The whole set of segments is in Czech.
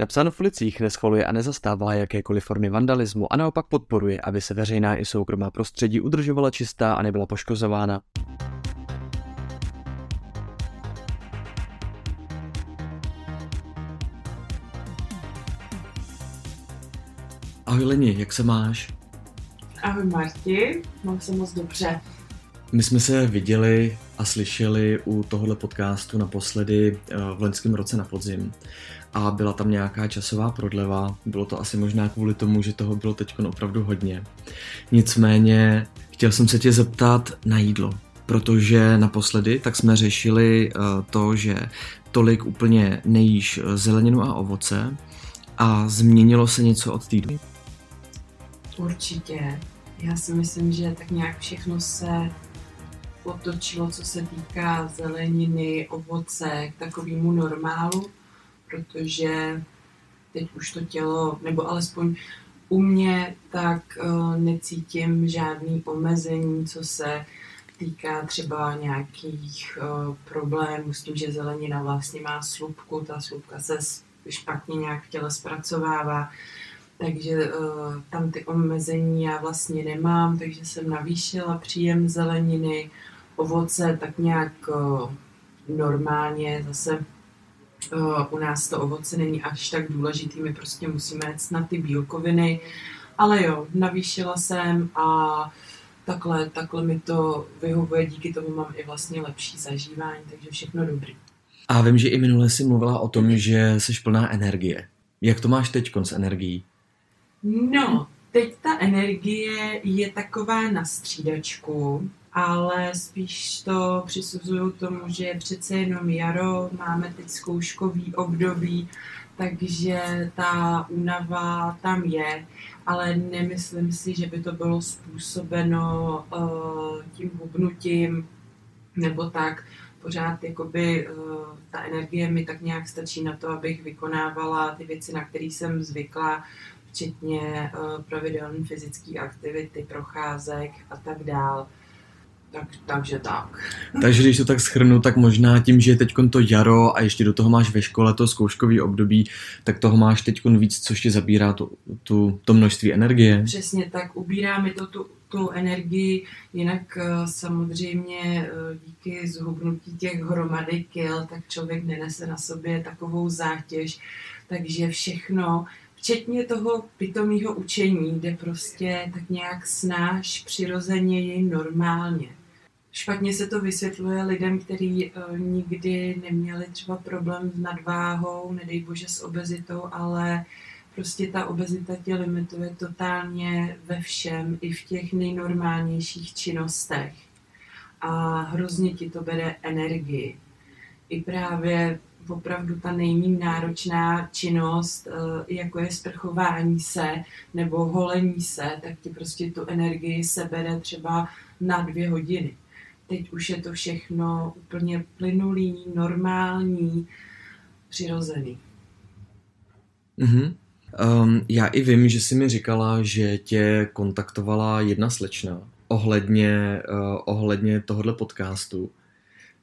Napsáno v ulicích neschvaluje a nezastává jakékoliv formy vandalismu a naopak podporuje, aby se veřejná i soukromá prostředí udržovala čistá a nebyla poškozována. Ahoj Leni, jak se máš? Ahoj Marti, mám se moc dobře. My jsme se viděli a slyšeli u tohohle podcastu naposledy eh, v loňském roce na podzim a byla tam nějaká časová prodleva. Bylo to asi možná kvůli tomu, že toho bylo teď opravdu hodně. Nicméně chtěl jsem se tě zeptat na jídlo, protože naposledy tak jsme řešili eh, to, že tolik úplně nejíš zeleninu a ovoce a změnilo se něco od týdnu. Určitě. Já si myslím, že tak nějak všechno se otočilo, co se týká zeleniny, ovoce, k takovému normálu, protože teď už to tělo, nebo alespoň u mě, tak uh, necítím žádný omezení, co se týká třeba nějakých uh, problémů s tím, že zelenina vlastně má slupku, ta slupka se špatně nějak v těle zpracovává, takže uh, tam ty omezení já vlastně nemám, takže jsem navýšila příjem zeleniny, ovoce tak nějak uh, normálně, zase uh, u nás to ovoce není až tak důležitý, my prostě musíme jet na ty bílkoviny, ale jo, navýšila jsem a takhle, takhle mi to vyhovuje, díky tomu mám i vlastně lepší zažívání, takže všechno dobrý. A vím, že i minule si mluvila o tom, že jsi plná energie. Jak to máš teď s energií? No, teď ta energie je taková na střídačku, ale spíš to přisuzuju tomu, že je přece jenom jaro, máme teď zkouškový období, takže ta únava tam je, ale nemyslím si, že by to bylo způsobeno uh, tím hubnutím nebo tak. Pořád jakoby uh, ta energie mi tak nějak stačí na to, abych vykonávala ty věci, na které jsem zvykla, včetně uh, pravidelné fyzické aktivity, procházek a tak dál. Tak, takže tak. Takže když to tak schrnu, tak možná tím, že je teď to jaro a ještě do toho máš ve škole to zkouškový období, tak toho máš teď víc, což ti zabírá tu, tu, to množství energie. Přesně tak, ubírá mi to tu, tu energii, jinak uh, samozřejmě uh, díky zhubnutí těch hromady kil, tak člověk nenese na sobě takovou zátěž, takže všechno včetně toho pitomého učení, kde prostě tak nějak snáš přirozeně je normálně. Špatně se to vysvětluje lidem, kteří uh, nikdy neměli třeba problém s nadváhou, nedej bože s obezitou, ale prostě ta obezita tě limituje totálně ve všem, i v těch nejnormálnějších činnostech. A hrozně ti to bere energii. I právě opravdu ta nejméně náročná činnost, eh, jako je sprchování se nebo holení se, tak ti prostě tu energii sebere třeba na dvě hodiny. Teď už je to všechno úplně plynulý, normální, přirozený. Mm-hmm. Um, já i vím, že jsi mi říkala, že tě kontaktovala jedna slečna ohledně, uh, ohledně tohohle podcastu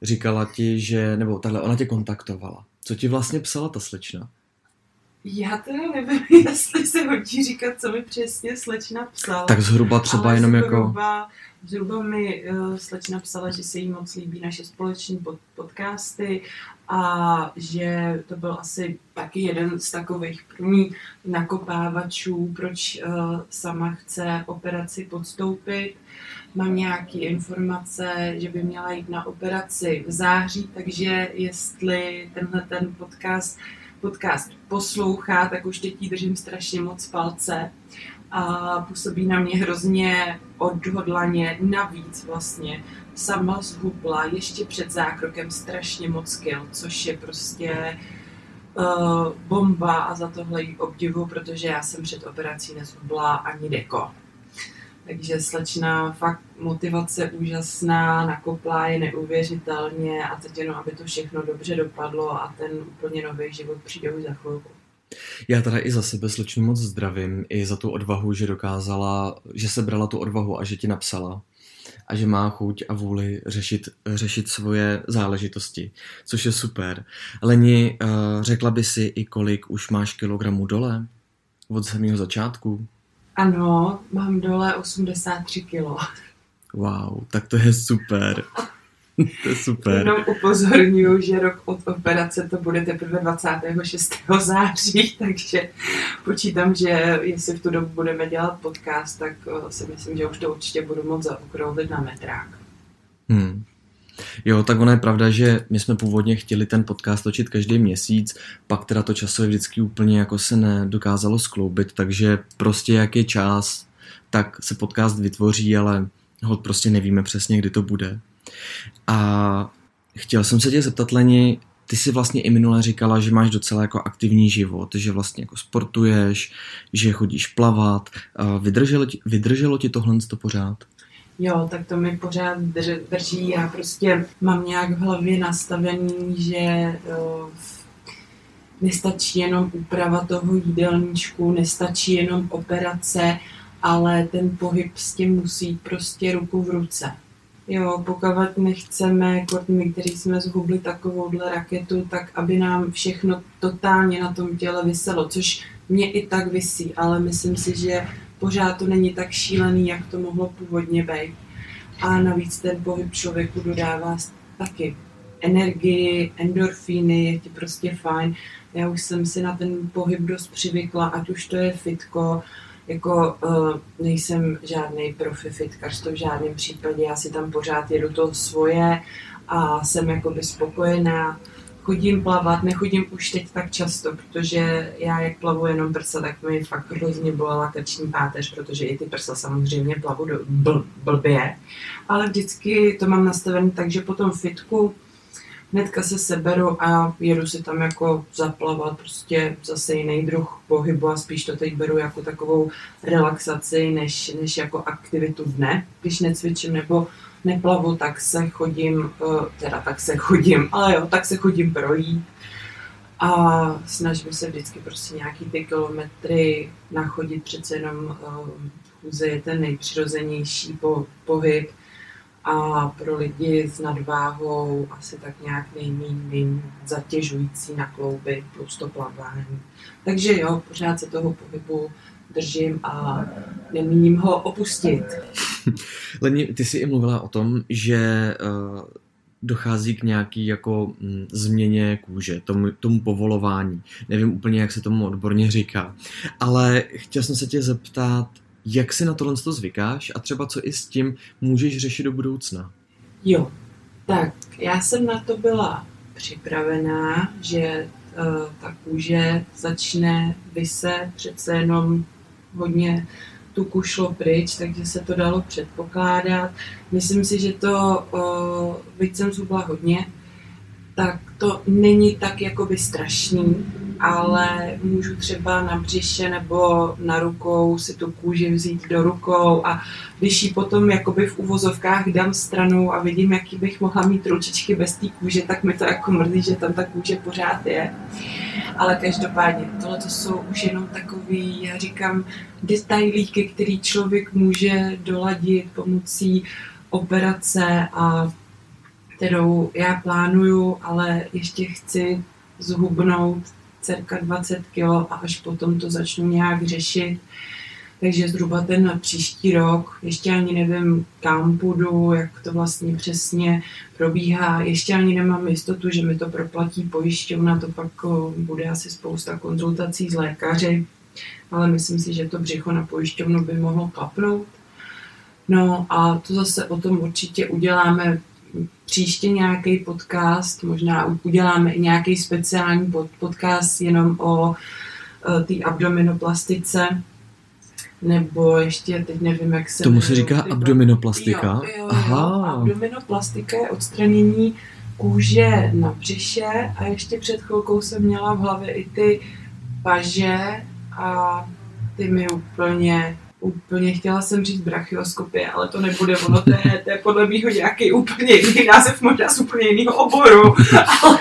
říkala ti, že, nebo tahle, ona tě kontaktovala. Co ti vlastně psala ta slečna? Já teda nevím, jestli se hodí říkat, co mi přesně slečna psala. Tak zhruba třeba ale jenom zhruba, jako... Zhruba mi uh, slečna psala, že se jí moc líbí naše společní pod, podcasty a že to byl asi taky jeden z takových prvních nakopávačů, proč uh, sama chce operaci podstoupit. Mám nějaké informace, že by měla jít na operaci v září, takže jestli tenhle ten podcast podcast poslouchá, tak už teď držím strašně moc palce a působí na mě hrozně odhodlaně, navíc vlastně sama zhubla ještě před zákrokem strašně moc kil, což je prostě uh, bomba a za tohle jí obdivu, protože já jsem před operací nezhubla ani deko. Takže slečna fakt motivace úžasná, nakopla je neuvěřitelně a teď jenom, aby to všechno dobře dopadlo a ten úplně nový život přijde už za chvilku. Já teda i za sebe slečnu moc zdravím, i za tu odvahu, že dokázala, že se brala tu odvahu a že ti napsala. a že má chuť a vůli řešit, řešit svoje záležitosti, což je super. Leni, uh, řekla by si i kolik už máš kilogramů dole od samého začátku? Ano, mám dole 83 kilo. Wow, tak to je super. to je super. Jenom upozorňuji, že rok od operace to bude teprve 26. září, takže počítám, že jestli v tu dobu budeme dělat podcast, tak eh, si myslím, že už to určitě budu moc zaokrouhlit na metrák. Hmm. Jo, tak ono je pravda, že my jsme původně chtěli ten podcast točit každý měsíc, pak teda to časově vždycky úplně jako se nedokázalo skloubit, takže prostě jak je čas, tak se podcast vytvoří, ale hod prostě nevíme přesně, kdy to bude. A chtěl jsem se tě zeptat, Leni, ty si vlastně i minule říkala, že máš docela jako aktivní život, že vlastně jako sportuješ, že chodíš plavat. Vydrželo ti, vydrželo ti tohle to pořád? Jo, tak to mi pořád drží. Já prostě mám nějak v hlavě nastavený, že jo, nestačí jenom úprava toho jídelníčku, nestačí jenom operace, ale ten pohyb s tím musí prostě ruku v ruce. Jo, pokud nechceme, jako my, kteří jsme zhubli takovouhle raketu, tak aby nám všechno totálně na tom těle vyselo, což mě i tak vysí, ale myslím si, že pořád to není tak šílený, jak to mohlo původně být. A navíc ten pohyb člověku dodává taky energii, endorfíny, je ti prostě fajn. Já už jsem si na ten pohyb dost přivykla, ať už to je fitko, jako uh, nejsem žádný profi fitkař, to v žádném případě, já si tam pořád jedu to svoje a jsem jakoby spokojená. Chodím plavat, nechodím už teď tak často, protože já jak plavu jenom prsa, tak mi fakt hrozně bolela krční páteř, protože i ty prsa samozřejmě plavu do, bl, blbě, ale vždycky to mám nastavené tak, že po tom fitku hnedka se seberu a jedu si tam jako zaplavat, prostě zase jiný druh pohybu a spíš to teď beru jako takovou relaxaci, než, než jako aktivitu dne. Když necvičím nebo neplavu, tak se chodím, eh, teda tak se chodím, ale jo, tak se chodím projít a snažím se vždycky prostě nějaký ty kilometry nachodit, přece jenom eh, chůze je ten nejpřirozenější po, pohyb, a pro lidi s nadváhou asi tak nějak nejméně zatěžující na klouby plus to plavání. Takže jo, pořád se toho pohybu držím a nemíním ho opustit. Leni, ty jsi i mluvila o tom, že uh, dochází k nějaký jako mm, změně kůže, tomu, tomu povolování. Nevím úplně, jak se tomu odborně říká. Ale chtěl jsem se tě zeptat, jak si na tohle to zvykáš a třeba co i s tím můžeš řešit do budoucna? Jo, tak já jsem na to byla připravená, že uh, ta kůže začne vyset, přece jenom hodně tuku šlo pryč, takže se to dalo předpokládat. Myslím si, že to, uh, byť jsem zhubla hodně, tak to není tak jakoby strašný, ale můžu třeba na břiše nebo na rukou si tu kůži vzít do rukou a když ji potom jakoby v uvozovkách dám stranou a vidím, jaký bych mohla mít ručičky bez té kůže, tak mi to jako mrzí, že tam ta kůže pořád je. Ale každopádně, tohle to jsou už jenom takový, já říkám, detailíky, který člověk může doladit pomocí operace a kterou já plánuju, ale ještě chci zhubnout cirka 20 kg a až potom to začnu nějak řešit. Takže zhruba ten příští rok, ještě ani nevím, kam půjdu, jak to vlastně přesně probíhá. Ještě ani nemám jistotu, že mi to proplatí pojišťovna, to pak bude asi spousta konzultací s lékaři, ale myslím si, že to břicho na pojišťovnu by mohlo klapnout. No a to zase o tom určitě uděláme příště nějaký podcast, možná uděláme i nějaký speciální podcast jenom o e, té abdominoplastice, nebo ještě teď nevím, jak se... Tomu se říká ty, abdominoplastika? Jo, jo, jo. Aha. Abdominoplastika je odstranění kůže na břiše a ještě před chvilkou jsem měla v hlavě i ty paže a ty mi úplně úplně, chtěla jsem říct brachioskopie, ale to nebude ono, to je, to je podle mého nějaký úplně jiný název, možná z úplně jiného oboru, ale,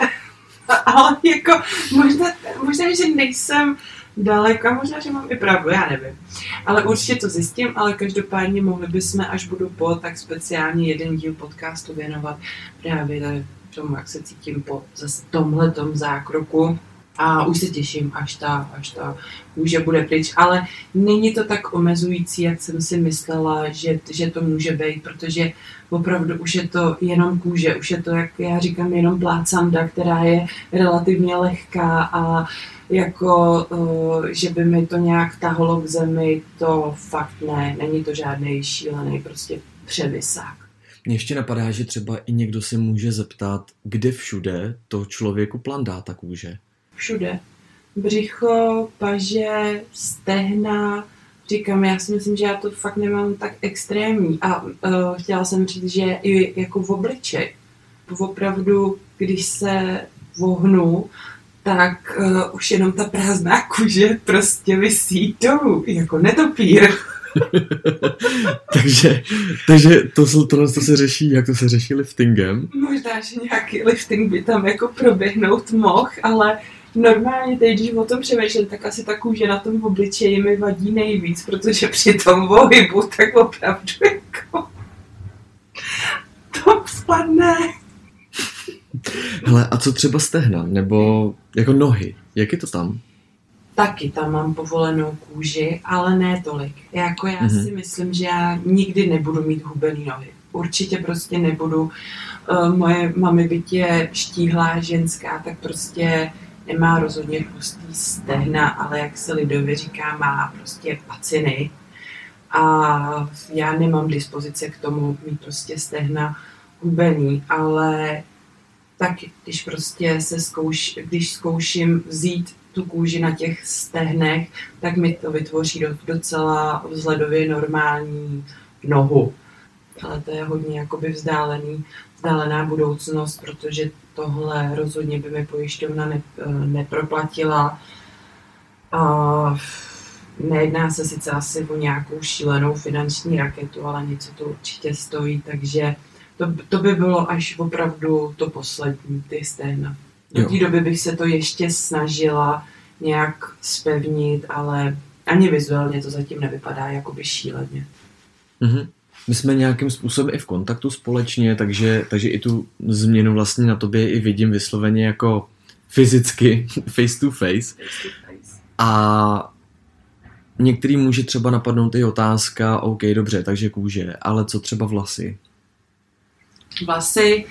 ale jako možná, možná, že nejsem daleko, možná, že mám i pravdu, já nevím. Ale určitě to zjistím, ale každopádně mohli bychom, až budu po, tak speciálně jeden díl podcastu věnovat právě tomu, jak se cítím po zase tomhletom zákroku. A už se těším, až ta, až ta kůže bude pryč. Ale není to tak omezující, jak jsem si myslela, že, že to může být, protože opravdu už je to jenom kůže, už je to, jak já říkám, jenom plácanda, která je relativně lehká a jako, uh, že by mi to nějak tahlo k zemi, to fakt ne, není to žádný šílený prostě převisák. Mně ještě napadá, že třeba i někdo se může zeptat, kde všude to člověku plandá ta kůže. Všude. Břicho, paže, stehna, říkám, já si myslím, že já to fakt nemám tak extrémní. A uh, chtěla jsem říct, že i jako v obličej. Opravdu, když se vohnu, tak uh, už jenom ta prázdná kůže prostě vysí dolů, jako netopír. takže, takže to, to, to se řeší, jak to se řeší liftingem? Možná, že nějaký lifting by tam jako proběhnout mohl, ale normálně teď, když o tom přemýšlím, tak asi ta kůže na tom obličeji mi vadí nejvíc, protože při tom pohybu tak opravdu jako to spadne. Hele, a co třeba stehna, nebo jako nohy, jak je to tam? taky tam mám povolenou kůži, ale ne tolik. Jako já mm-hmm. si myslím, že já nikdy nebudu mít hubený nohy. Určitě prostě nebudu. Uh, moje mami je štíhlá ženská, tak prostě nemá rozhodně tlustý stehna, ale jak se lidově říká, má prostě paciny. A já nemám dispozice k tomu mít prostě stehna hubený, ale tak když prostě se zkouš, když zkouším vzít tu kůži na těch stehnech, tak mi to vytvoří docela vzhledově normální nohu. Ale to je hodně jakoby vzdálený, vzdálená budoucnost, protože tohle rozhodně by mi pojišťovna ne, neproplatila. A nejedná se sice asi o nějakou šílenou finanční raketu, ale něco to určitě stojí, takže to, to by bylo až opravdu to poslední, ty stehna. Do té doby bych se to ještě snažila nějak spevnit, ale ani vizuálně to zatím nevypadá jakoby šíleně. Mm-hmm. My jsme nějakým způsobem i v kontaktu společně, takže, takže i tu změnu vlastně na tobě i vidím vysloveně jako fyzicky, face to face. face, to face. A některý může třeba napadnout i otázka, OK, dobře, takže kůže, ale co třeba vlasy? Vlasy,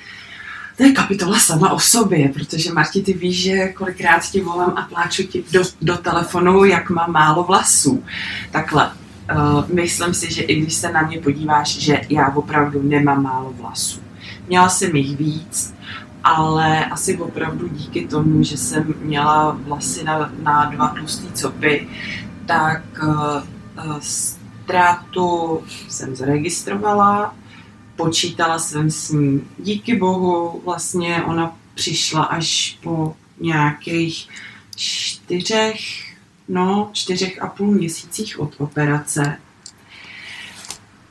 to je kapitola sama o sobě, protože Marti, ty víš, že kolikrát ti volám a pláču ti do, do telefonu, jak má málo vlasů. Takhle, uh, myslím si, že i když se na mě podíváš, že já opravdu nemám málo vlasů. Měla jsem jich víc, ale asi opravdu díky tomu, že jsem měla vlasy na, na dva tlustý copy, tak uh, ztrátu jsem zaregistrovala, počítala jsem s ní. Díky bohu vlastně ona přišla až po nějakých čtyřech, no, čtyřech a půl měsících od operace.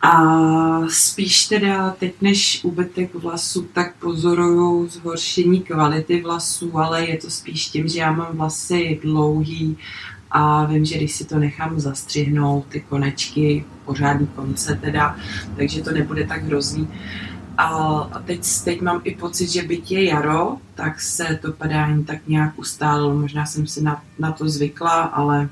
A spíš teda teď než úbytek vlasů, tak pozoruju zhoršení kvality vlasů, ale je to spíš tím, že já mám vlasy dlouhý a vím, že když si to nechám zastřihnout, ty konečky, pořádný konce teda, takže to nebude tak hrozný. A teď, teď mám i pocit, že byť je jaro, tak se to padání tak nějak ustálilo. Možná jsem si na, na to zvykla, ale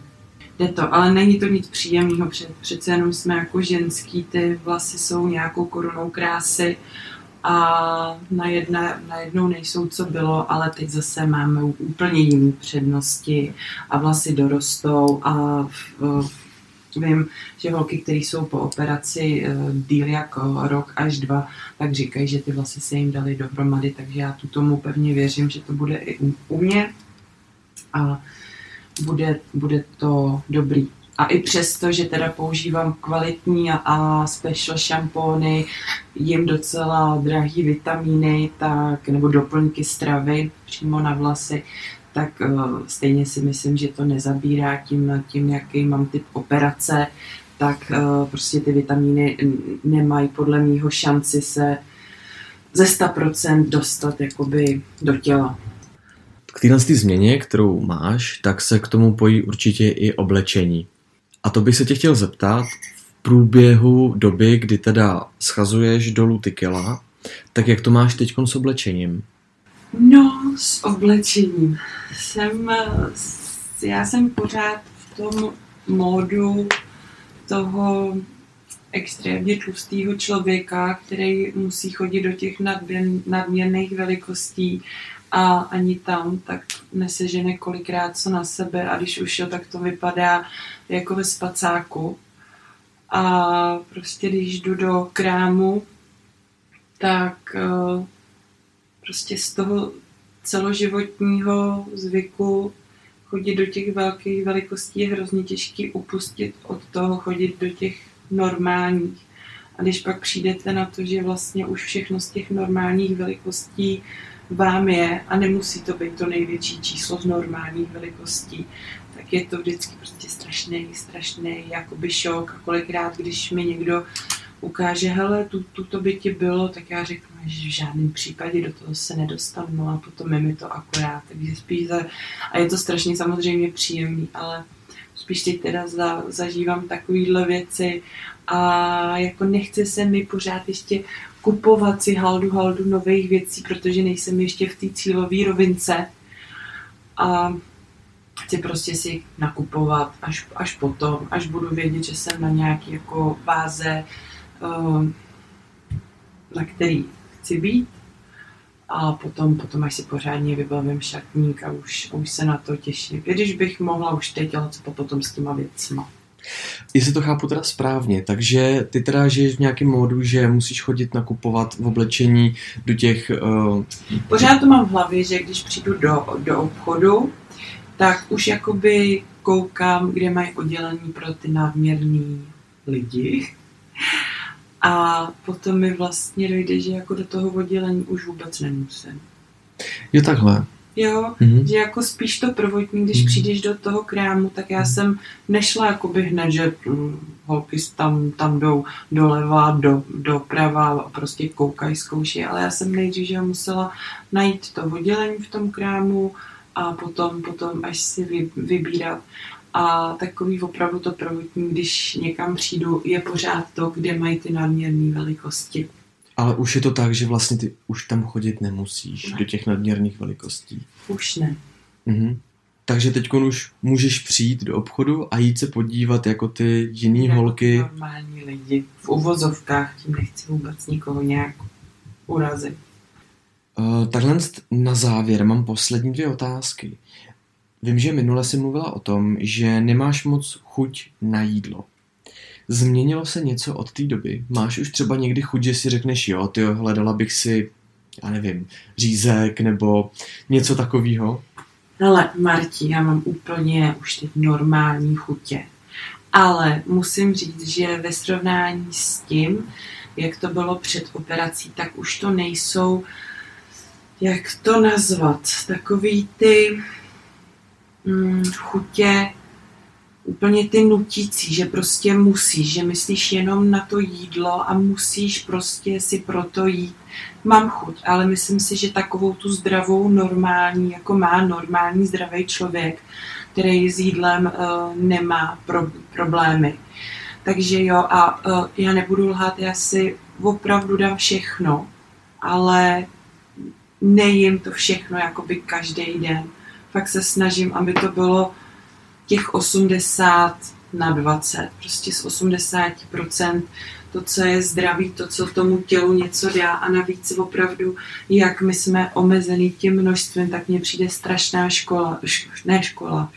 jde to. Ale není to nic příjemného. Přece jenom jsme jako ženský, ty vlasy jsou nějakou korunou krásy a na, jedné, na jednou nejsou, co bylo, ale teď zase máme úplně jiné přednosti a vlasy dorostou a v, vím, že holky, které jsou po operaci uh, díl jako rok až dva, tak říkají, že ty vlasy se jim dali dohromady, takže já tu tomu pevně věřím, že to bude i u, u mě a bude, bude to dobrý. A i přesto, že teda používám kvalitní a special šampóny, jim docela drahý vitamíny, tak, nebo doplňky stravy přímo na vlasy, tak uh, stejně si myslím, že to nezabírá tím, tím jaký mám typ operace, tak uh, prostě ty vitamíny nemají podle mýho šanci se ze 100% dostat jakoby do těla. K téhle změně, kterou máš, tak se k tomu pojí určitě i oblečení. A to bych se tě chtěl zeptat, v průběhu doby, kdy teda schazuješ dolů ty kila, tak jak to máš teď s oblečením? No, s oblečením. Jsem, já jsem pořád v tom módu toho extrémně tlustého člověka, který musí chodit do těch nadměrných velikostí a ani tam tak nesežene kolikrát co na sebe a když už jo, tak to vypadá jako ve spacáku. A prostě když jdu do krámu, tak eh, prostě z toho celoživotního zvyku chodit do těch velkých velikostí je hrozně těžký upustit od toho chodit do těch normálních. A když pak přijdete na to, že vlastně už všechno z těch normálních velikostí vám je a nemusí to být to největší číslo z normálních velikostí, tak je to vždycky prostě strašný, strašný jakoby šok a kolikrát, když mi někdo ukáže, hele, tu, tu to by ti bylo, tak já řeknu, že v žádném případě do toho se nedostanu, no a potom je mi to akorát, takže spíš za, a je to strašně samozřejmě příjemný, ale spíš teď teda za, zažívám takovýhle věci a jako nechce se mi pořád ještě kupovat si haldu haldu nových věcí, protože nejsem ještě v té cílové rovince. A chci prostě si nakupovat až, až potom, až budu vědět, že jsem na nějaký jako váze, na který chci být a potom, potom až si pořádně vybavím šatník a už, už se na to těším. I když bych mohla už teď, ale co potom s těma věcma. Jestli to chápu teda správně, takže ty teda žiješ v nějakém módu, že musíš chodit nakupovat v oblečení do těch... Uh... Pořád to mám v hlavě, že když přijdu do, do obchodu, tak už jakoby koukám, kde mají oddělení pro ty nadměrný lidi. A potom mi vlastně dojde, že jako do toho oddělení už vůbec nemusím. Jo, takhle. Jo, mm-hmm. že jako spíš to prvotní, když mm-hmm. přijdeš do toho krámu, tak já jsem nešla jakoby hned, že hm, holky tam, tam jdou doleva, do, doprava a prostě koukají, zkouší, ale já jsem nejdřív, že musela najít to oddělení v tom krámu a potom, potom až si vy, vybírat. A takový opravdu to prvotní, když někam přijdu, je pořád to, kde mají ty nadměrné velikosti. Ale už je to tak, že vlastně ty už tam chodit nemusíš ne. do těch nadměrných velikostí. Už ne. Mhm. Takže teď už můžeš přijít do obchodu a jít se podívat jako ty jiný jako holky. normální lidi. V uvozovkách tím nechci vůbec nikoho nějak urazit. Uh, takhle na závěr mám poslední dvě otázky. Vím, že minule si mluvila o tom, že nemáš moc chuť na jídlo. Změnilo se něco od té doby? Máš už třeba někdy chuť, že si řekneš, jo, ty hledala bych si, já nevím, řízek nebo něco takového? Ale Marti, já mám úplně už teď normální chutě. Ale musím říct, že ve srovnání s tím, jak to bylo před operací, tak už to nejsou, jak to nazvat, takový ty mm, chutě úplně ty nutící, že prostě musíš, že myslíš jenom na to jídlo a musíš prostě si proto jít. Mám chuť, ale myslím si, že takovou tu zdravou, normální, jako má normální zdravý člověk, který s jídlem uh, nemá pro, problémy. Takže jo, a uh, já nebudu lhát, já si opravdu dám všechno, ale nejím to všechno jakoby každý den. Fakt se snažím, aby to bylo těch 80 na 20, prostě z 80% to, co je zdraví, to, co tomu tělu něco dá a navíc opravdu, jak my jsme omezený tím množstvím, tak mně přijde strašná škola, ne škola,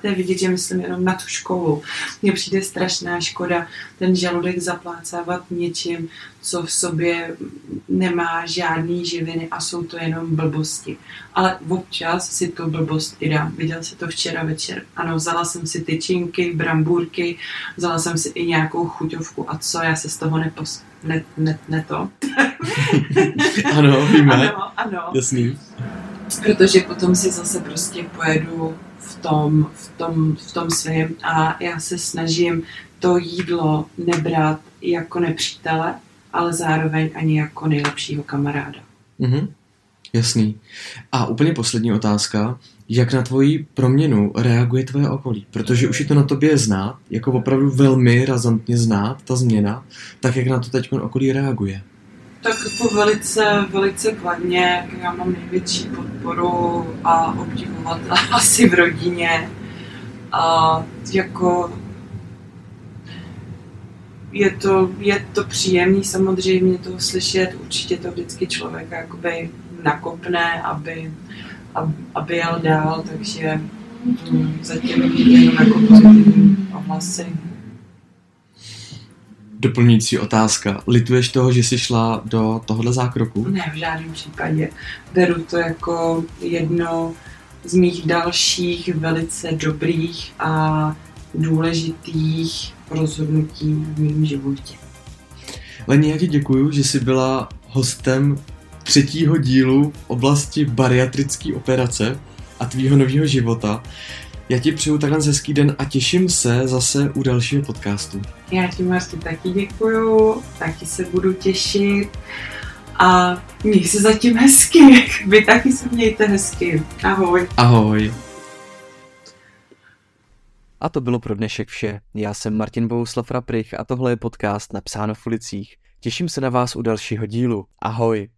to je vidět, že myslím jenom na tu školu. Mně přijde strašná škoda ten žaludek zaplácávat něčím, co v sobě nemá žádný živiny a jsou to jenom blbosti. Ale občas si tu blbost i dám. Viděl se to včera večer. Ano, vzala jsem si tyčinky, brambůrky, vzala jsem si i nějakou chuťovku a co, já se z toho nepos... Ne, ne, ne to. ano, víme. Ano, ano. Jasný. Protože potom si zase prostě pojedu tom, v tom, v tom svém a já se snažím to jídlo nebrat jako nepřítele, ale zároveň ani jako nejlepšího kamaráda. Mm-hmm. Jasný. A úplně poslední otázka. Jak na tvoji proměnu reaguje tvoje okolí? Protože už je to na tobě znát, jako opravdu velmi razantně znát ta změna, tak jak na to teď okolí reaguje? Tak jako velice, velice kladně. Já mám největší podporu a obdivovatele asi v rodině. A jako je to, je to příjemný samozřejmě to slyšet, určitě to vždycky člověka jakoby nakopne, aby, aby jel dál, takže hm, zatím jenom jako pozitivní ohlasy. Doplňující otázka. Lituješ toho, že jsi šla do tohohle zákroku? Ne, v žádném případě. Beru to jako jedno z mých dalších velice dobrých a důležitých rozhodnutí v mém životě. Leni, já ti děkuju, že jsi byla hostem třetího dílu v oblasti bariatrické operace a tvýho nového života. Já ti přeju takhle hezký den a těším se zase u dalšího podcastu. Já ti Marti taky děkuju, taky se budu těšit a měj se zatím hezky. Vy taky se mějte hezky. Ahoj. Ahoj. A to bylo pro dnešek vše. Já jsem Martin Bouslav Raprych a tohle je podcast Napsáno v ulicích. Těším se na vás u dalšího dílu. Ahoj.